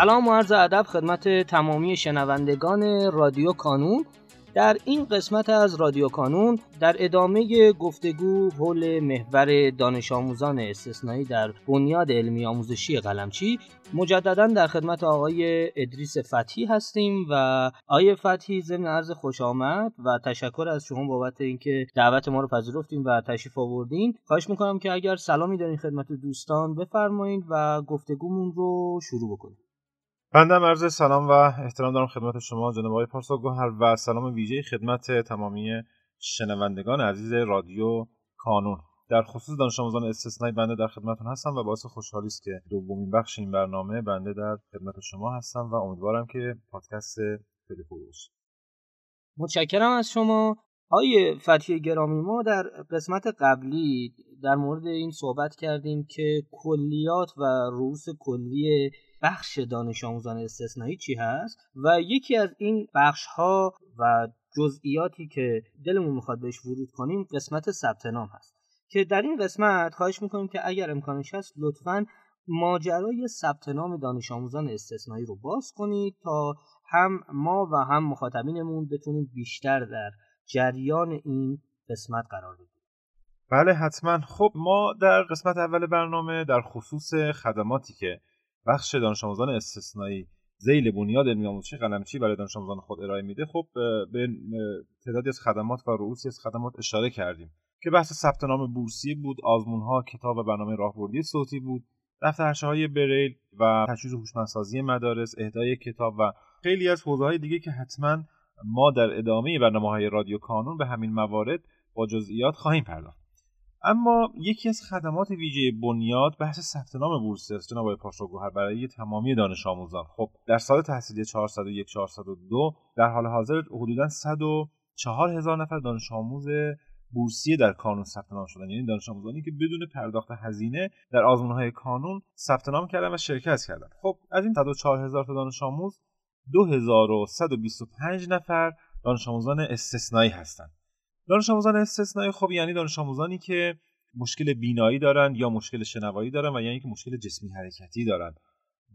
سلام و عرض ادب خدمت تمامی شنوندگان رادیو کانون. در این قسمت از رادیو کانون در ادامه گفتگو حول محور دانش آموزان استثنایی در بنیاد علمی آموزشی قلمچی مجددا در خدمت آقای ادریس فتحی هستیم و آقای فتحی ضمن عرض خوش آمد و تشکر از شما بابت اینکه دعوت ما رو پذیرفتیم و تشریف آوردین. خواهش می‌کنم که اگر سلامی دارین خدمت دوستان بفرمایید و گفتگومون رو شروع بکنیم. بنده عرض سلام و احترام دارم خدمت شما جناب آقای پارسا گوهر و سلام ویژه خدمت تمامی شنوندگان عزیز رادیو کانون. در خصوص دانش آموزان استثنایی بنده در خدمتتون هستم و باعث خوشحالی است که دومین بخش این برنامه بنده در خدمت شما هستم و امیدوارم که پادکست خیلی خوبی باشه. متشکرم از شما. آقای فتحی گرامی ما در قسمت قبلی در مورد این صحبت کردیم که کلیات و رؤوس کلی بخش دانش آموزان استثنایی چی هست؟ و یکی از این بخش ها و جزئیاتی که دلمون می‌خواد بهش ورود کنیم قسمت ثبت نام هست. که در این قسمت خواهش می‌کنیم که اگر امکانش هست لطفا ماجرای ثبت نام دانش آموزان استثنایی رو باز کنید تا هم ما و هم مخاطبینمون بتونیم بیشتر در جریان این قسمت قرار بگیریم. بله حتما. خب ما در قسمت اول برنامه در خصوص خدماتی که بخش دانش آموزان استثنایی. زیل بنیاد علمی آموزشی قلمچی برای دانش آموزان خود ارائه میده. خب به تعدادی از خدمات و رؤوسی از خدمات اشاره کردیم که بحث ثبت نام بورسیه بود آزمون ها کتاب و برنامه راهبردی صوتی بود دفترچه های بریل و تجهیز هوشمندسازی مدارس اهدای کتاب و خیلی از حوزه های دیگه که حتما ما در ادامه برنامه های رادیو کانون به همین موارد با جزئیات خواهیم پرداخت. اما یکی از خدمات ویژه بنیاد بحث ثبت نام بورس است جناب پاشوگوهر برای تمامی دانش آموزان. خب در سال تحصیلی 401 402 در حال حاضر حدودا 104 هزار نفر دانش آموز بورسیه در کانون ثبت نام شدن. یعنی دانش آموزانی که بدون پرداخت هزینه در های کانون ثبت نام کردن و شرکت کردن. خب از این 104 هزار تا دانش آموز 2125 نفر دانش آموزان استثنایی هستند. دانش آموزان استثنایی خب یعنی دانش آموزانی که مشکل بینایی دارند یا مشکل شنوایی دارند و یعنی که مشکل جسمی حرکتی دارند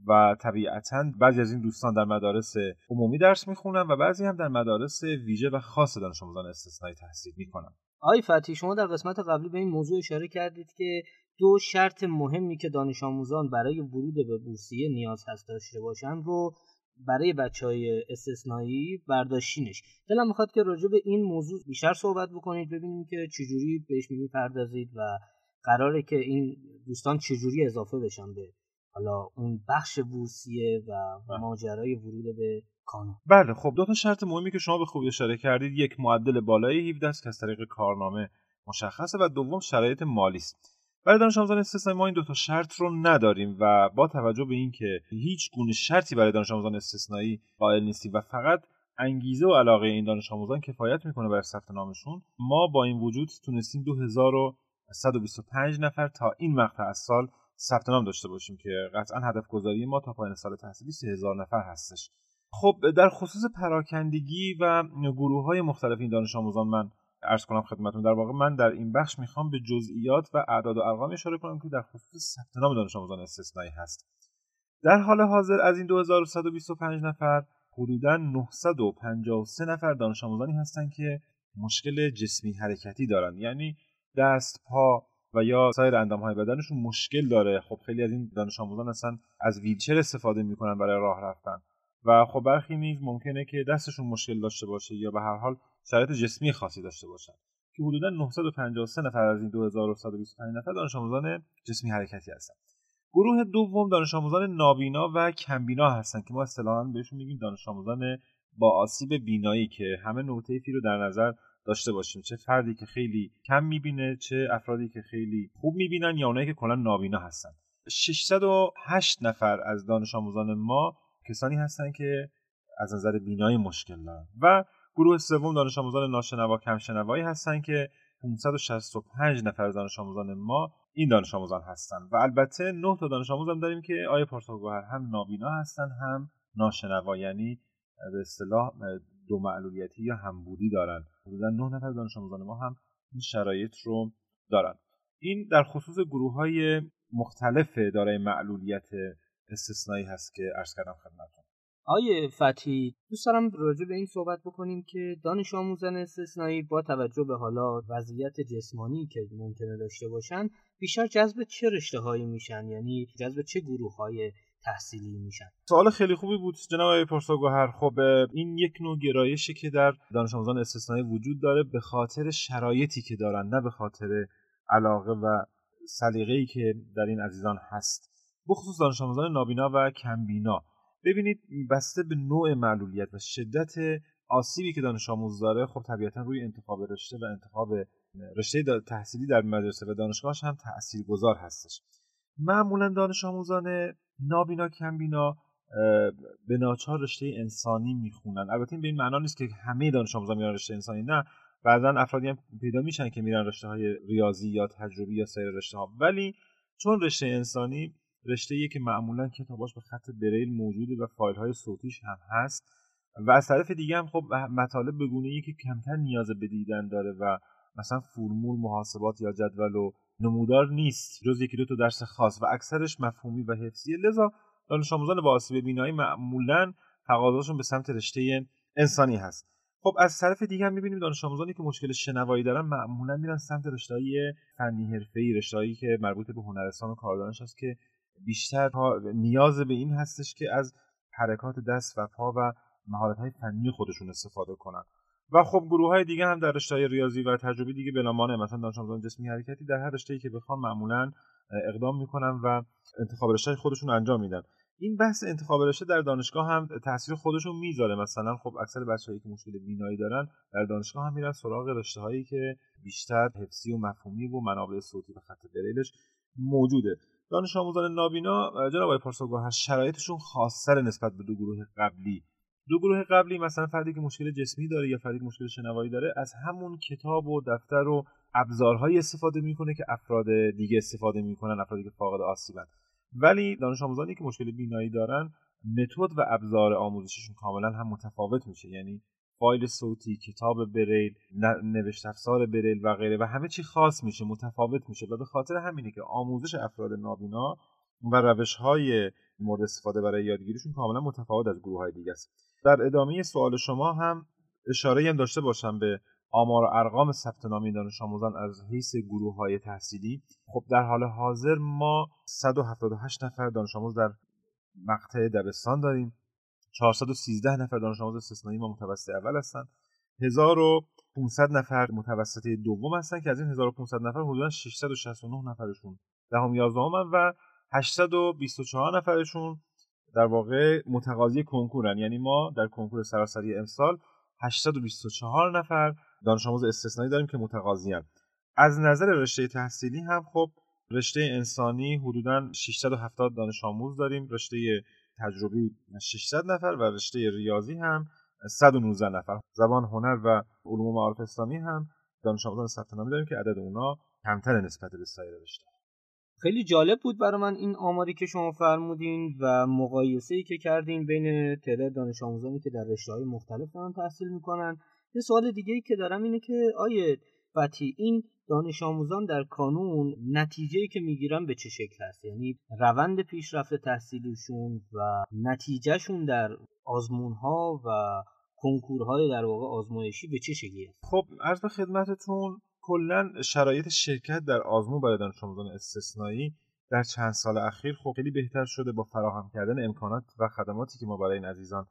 و طبیعتا بعضی از این دوستان در مدارس عمومی درس می‌خونن و بعضی هم در مدارس ویژه و خاص دانش آموزان استثنایی تحصیل می‌کنن. آقای فتی شما در قسمت قبلی به این موضوع اشاره کردید که دو شرط مهمی که دانش آموزان برای ورود به بورسیه نیاز هست داشته باشند رو برای بچه های استثنایی برداشتینش. دلم می‌خواد که راجع به این موضوع بیشتر صحبت بکنید ببینیم که چجوری بهش می‌پردازید و قراره که این دوستان چجوری اضافه بشن به حالا اون بخش بورسیه و بله. ماجرای ورود به کانون. بله خب دو تا شرط مهمی که شما به خوبی اشاره کردید یک معدل بالای 17 است که از طریق کارنامه مشخصه و دوم شرایط مالی است. برای دانش آموزان استثنایی ما این دو تا شرط رو نداریم و با توجه به اینکه هیچ گونه شرطی برای دانش آموزان استثنایی قائل نیستیم و فقط انگیزه و علاقه این دانش آموزان کفایت می‌کنه برای ثبت نامشون ما با این وجود تونستیم 2125 نفر تا این مقطع از سال ثبت نام داشته باشیم که قطعا هدف گذاری ما تا پایان سال تحصیلی 3000 نفر هستش. خب در خصوص پراکندگی و گروه های مختلف این دانش آموزان من ارز کنم خدمتتون در واقع من در این بخش می‌خوام به جزئیات و اعداد و ارقام اشاره کنم که در خصوص ثبت نام دانش آموزان استثنایی هست. در حال حاضر از این 2125 نفر حدودا 953 نفر دانش آموزانی هستند که مشکل جسمی حرکتی دارند. یعنی دست پا و یا سایر اندام های بدنشون مشکل داره. خب خیلی از این دانش آموزان اصلا از ویلچر استفاده می‌کنن برای راه رفتن. و خب برخی نیز ممکنه که دستشون مشکل داشته باشه یا به هر حال شرایط جسمی خاصی داشته باشن. که حدودا 953 نفر از این 2125 نفر دانش آموزان جسمی حرکتی هستن. گروه دوم دانش آموزان نابینا و کمبینا هستن که ما اصطلاحا بهشون میگیم دانش آموزان با آسیب بینایی که همه نقطه رو در نظر داشته باشیم. چه فردی که خیلی کم می‌بینه چه افرادی که خیلی خوب می‌بینن یا اونایی که کلا نابینا هستن. 608 نفر از دانش آموزان ما کسانی هستند که از نظر بینایی مشکل دارن و گروه سوم دانش آموزان ناشنوا کم شنوایی هستند که 565 نفر دانش آموزان ما این دانش آموزان هستند و البته 9 تا دانش آموز هم داریم که آیا پارساگوهر هم نابینا هستن هم ناشنوا یعنی به اصطلاح دو معلولیتی یا همبودی دارن. حدودا 9 نفر دانش آموزان ما هم این شرایط رو دارن. این در خصوص گروه های مختلف دارای معلولیت استثنایی هست که عرض کردم خدمتتون. آیه فتی دوست دارم راجع به این صحبت بکنیم که دانش آموزان استثنایی با توجه به حالا وضعیت جسمانی که ممکنه داشته باشن بیشتر جذب چه رشته هایی میشن؟ یعنی جذب چه گروه های تحصیلی میشن؟ سوال خیلی خوبی بود جناب آقای پرساگوهر خب این یک نوع گرایشی که در دانش آموزان استثنایی وجود داره به خاطر شرایطی که دارن نه به خاطر علاقه و سلیقه‌ای که در این عزیزان هست. بخصوص دانش آموزان نابینا و کمبینا. ببینید بسته به نوع معلولیت و شدت آسیبی که دانش آموز داره خب طبیعتا روی انتخاب رشته و انتخاب رشته تحصیلی در مدرسه و دانشگاهش هم تاثیرگذار هستش. معمولا دانش آموزان نابینا کمبینا به ناچار رشته انسانی می‌خونن. البته این به این معنا نیست که همه دانش آموزان میرن رشته انسانی نه. بعضا افرادی هم پیدا میشن که میرن رشته های ریاضی یا تجربی یا سایر رشته ها ولی چون رشته انسانی رشته که معمولا کتاباش به خط بریل موجوده و فایل های صوتیش هم هست. و از طرف دیگه هم خب مطالب بگونه ای که کمتر نیاز به دیدن داره و مثلا فرمول محاسبات یا جدول و نمودار نیست. جز یکی دو تا درس خاص و اکثرش مفهومی و حفظیه. لذا دانش آموزان با آسیب بینایی معمولا تقاضاشون به سمت رشته انسانی هست. خب از طرف دیگه هم می‌بینیم دانش آموزانی که مشکل شنوایی دارن معمولا میرن سمت رشته‌های فنی حرفه‌ای رشته‌ای که مربوط به هنرستان و کاردانش هست که بیشتر نیاز به این هستش که از حرکات دست و پا و مهارت های فنی خودشون استفاده کنن. و خب گروه های دیگه هم در رشته ریاضی و تجربی دیگه بلامانه مثلا دانش آموزان جسمی حرکتی در هر رشته که بخوان معمولا اقدام می‌کنن و انتخاب رشته خودشون انجام میدن. این بحث انتخاب رشته در دانشگاه هم تاثیر خودشون می‌ذاره. مثلا خب اکثر بچه‌هایی که مشکل بینایی دارن در دانشگاه هم میرن سراغ رشته هایی که بیشتر حفظی و مفهومی و منابع صوتی و خط بریلش موجوده. دانش آموزان نابینا جناب آقای پارساگوهر شرایطشون خاصتر نسبت به دو گروه قبلی. دو گروه قبلی مثلا فردی که مشکل جسمی داره یا فردی که مشکل شنوایی داره از همون کتاب و دفتر و ابزارهایی استفاده می‌کنه که افراد دیگه استفاده می‌کنن افرادی که فاقد آسیبن ولی دانش آموزانی که مشکل بینایی دارن متد و ابزار آموزششون کاملا هم متفاوت میشه. یعنی فایل صوتی کتاب بریل نوشت افزار بریل و غیره و همه چی خاص میشه متفاوت میشه. و به خاطر همینه که آموزش افراد نابینا و روش های مورد استفاده برای یادگیریشون کاملا متفاوت از گروه های دیگه است. در ادامه سوال شما هم اشاره هم داشته باشم به آمار و ارقام ثبت نام دانش آموزان از حیث گروه های تحصیلی. خب در حال حاضر ما 178 نفر دانش آموز در مقطع دبستان داریم. 413 نفر دانش آموز استثنایی ما متوسط اول هستن. 1500 نفر متوسط دوم هستن که از این 1500 نفر حدودا 669 نفرشون دهم یازدهم و 824 نفرشون در واقع متقاضی کنکورن. یعنی ما در کنکور سراسری امسال 824 نفر دانش آموز استثنایی داریم که متقاضی از نظر رشته تحصیلی هم خب رشته انسانی حدودا 670 دانش آموز داریم. رشته تجربی 600 نفر و رشته ریاضی هم 119 نفر. زبان هنر و علوم و معارف اسلامی هم دانش آموزان ثبت نامی داریم که عدد اونا کمتر نسبت به سایر رشته. خیلی جالب بود برای من این آماری که شما فرمودین و مقایسه ای که کردین بین تعداد دانش آموزانی که در رشته های مختلف دارن تحصیل می‌کنن. یه سوال دیگه ای که دارم اینه که آیه فتی این دانش آموزان در کانون نتیجه که می‌گیرن به چه شکل هست یعنی روند پیشرفت تحصیلیشون و نتیجهشون در آزمون ها و کنکورهای در واقع آزمایشی به چه شکلی هست خب عرض به خدمتتون کلا شرایط شرکت در آزمون برای دانش آموزان استثنایی در چند سال اخیر خب خیلی بهتر شده با فراهم کردن امکانات و خدماتی که ما برای این عزیزان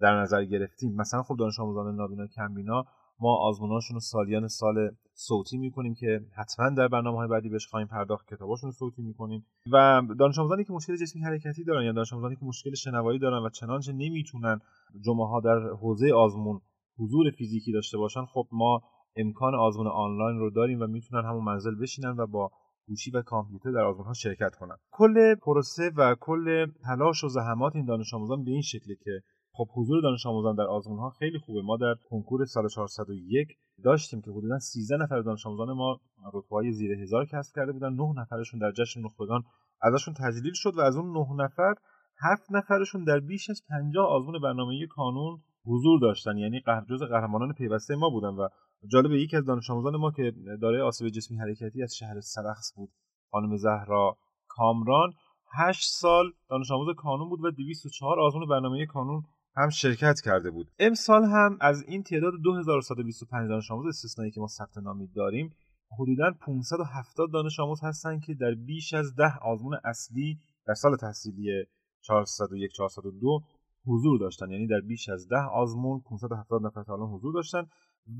در نظر گرفتیم. مثلا خب دانش آموزان نابینا کمبینا ما آزموناشون رو سالیان سال صوتی می‌کنیم که حتما در برنامه های بعدی بهش خواهیم پرداخت کتاباشون صوتی می‌کنیم. و دانش آموزانی که مشکل جسمی حرکتی دارن یا دانش آموزانی که مشکل شنوایی دارن و چنانچه نمی‌تونن جمعه ها در حوزه آزمون حضور فیزیکی داشته باشن خب ما امکان آزمون آنلاین رو داریم و می‌تونن همون منزل بشینن و با گوشی و کامپیوتر در آزمون ها شرکت کنن. کل پروسه و کل تلاش و زحمات این دانش آموزان به این شکله که خب حضور دانش آموزان در آزمون ها خیلی خوبه. ما در کنکور سال 401 داشتیم که حدودا 13 نفر دانش آموزان ما رتبه زیر هزار کسب کرده بودن. 9 نفرشون در جشن نخبگان ازشون تجلیل شد و از اون 9 نفر هفت نفرشون در بیش از 50 آزمون برنامه کانون حضور داشتن. یعنی جز قهرمانان پیوسته ما بودن و جالب یکی از دانش آموزان ما که دارای آسیب جسمی حرکتی از شهر سرخس بود خانم زهرا کامران 8 سال دانش آموز کانون بود و 204 آزمون برنامه کانون هم شرکت کرده بود. امسال هم از این تعداد 2125 دانش آموز استثنایی که ما ثبت نامی داریم حدودا 570 دانش آموز هستند که در بیش از 10 آزمون اصلی در سال تحصیلی 401 402 حضور داشتن. یعنی در بیش از 10 آزمون 570 نفر تا الان حضور داشتن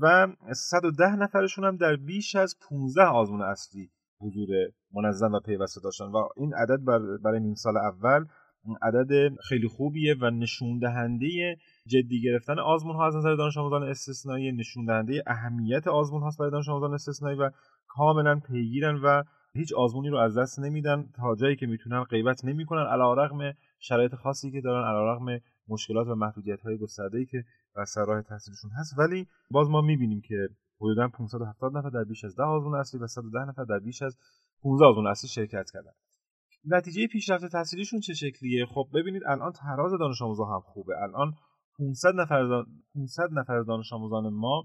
و 110 نفرشون هم در بیش از 15 آزمون اصلی حضور منظم و پیوسته داشتن. و این عدد برای نیم سال اول عدد خیلی خوبیه و نشون دهنده جدی گرفتن آزمون ها از نظر دانش آموزان استثنایی نشون دهنده اهمیت آزمون هاست برای دانش آموزان استثنایی و کاملا پیگیرن و هیچ آزمونی رو از دست نمیدن تا جایی که می‌تونن غیبت نمی‌کنن علیرغم شرایط خاصی که دارن علیرغم مشکلات و محدودیت های گسترده ای که بر سر راه تحصیلشون هست. ولی باز ما می‌بینیم که حدودا 570 نفر در بیش از 10 آزمون اصلی و 110 نفر در بیش از 15 آزمون اصلی شرکت کردن. نتیجه پیشرفت تحصیلیشون چه شکلیه؟ خب ببینید الان تراز دانش آموزا هم خوبه. الان 500 نفر 500 نفر دانش آموزان ما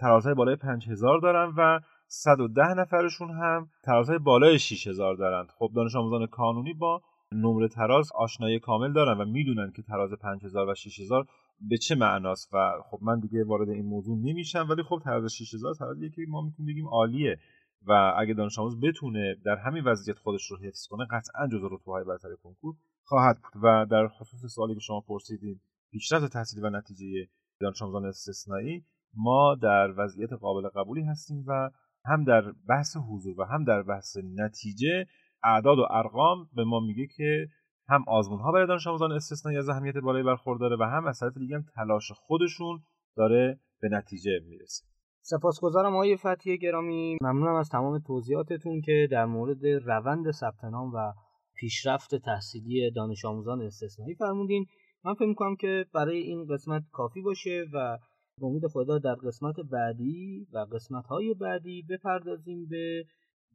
ترازهای بالای 5000 دارن و 110 نفرشون هم ترازهای بالای 6000 دارن. خب دانش آموزان کانونی با نمره تراز آشنایی کامل دارن و می‌دونن که تراز 5000 و 6000 به چه معناست و خب من دیگه وارد این موضوع نمیشم ولی خب تراز 6000 ترازی که ما می‌تونیم بگیم عالیه. و اگه دانش آموز بتونه در همین وضعیت خودش رو حفظ کنه قطعا جزو رتبه های برتر کنکور خواهد بود. و در خصوص سوالی که شما پرسیدین پیشرفت تحصیلی و نتیجه دانش آموزان استثنایی ما در وضعیت قابل قبولی هستیم و هم در بحث حضور و هم در بحث نتیجه اعداد و ارقام به ما میگه که هم آزمون ها برای دانش آموزان استثنایی از اهمیت بالایی برخورداره و هم از طرف دیگه هم تلاش خودشون داره به نتیجه می‌رسه. سپاسگزارم آقای فتحی گرامی. ممنونم از تمام توضیحاتتون که در مورد روند ثبت نام و پیشرفت تحصیلی دانش آموزان استثنایی فرمودین. من فکر می‌کنم که برای این قسمت کافی باشه و به امید خدا در قسمت بعدی و قسمت های بعدی بپردازیم به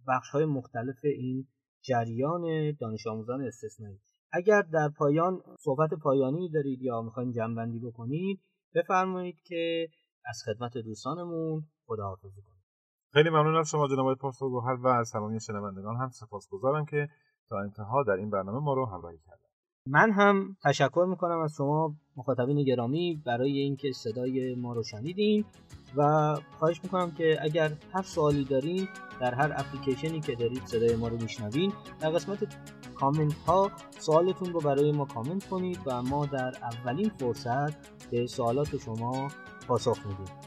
بخش های مختلف این جریان دانش آموزان استثنایی. اگر در پایان صحبت پایانی دارید یا می‌خواین جنبندی بکنید بفرمایید که از خدمت دوستانمون خداحافظی کنید خیلی ممنون از شما جناب پاسخگوهر و از تمامی شنوندگان هم سپاسگزارم که تا انتها در این برنامه ما رو همراهی کردن. من هم تشکر می‌کنم از شما مخاطبین گرامی برای اینکه صدای ما رو شنیدین و خواهش می‌کنم که اگر هر سوالی دارین در هر اپلیکیشنی که دارید صدای ما رو میشنوین در قسمت کامنت ها سوالتون رو برای ما کامنت کنید و ما در اولین فرصت به سوالات شما پاسخ میدیم.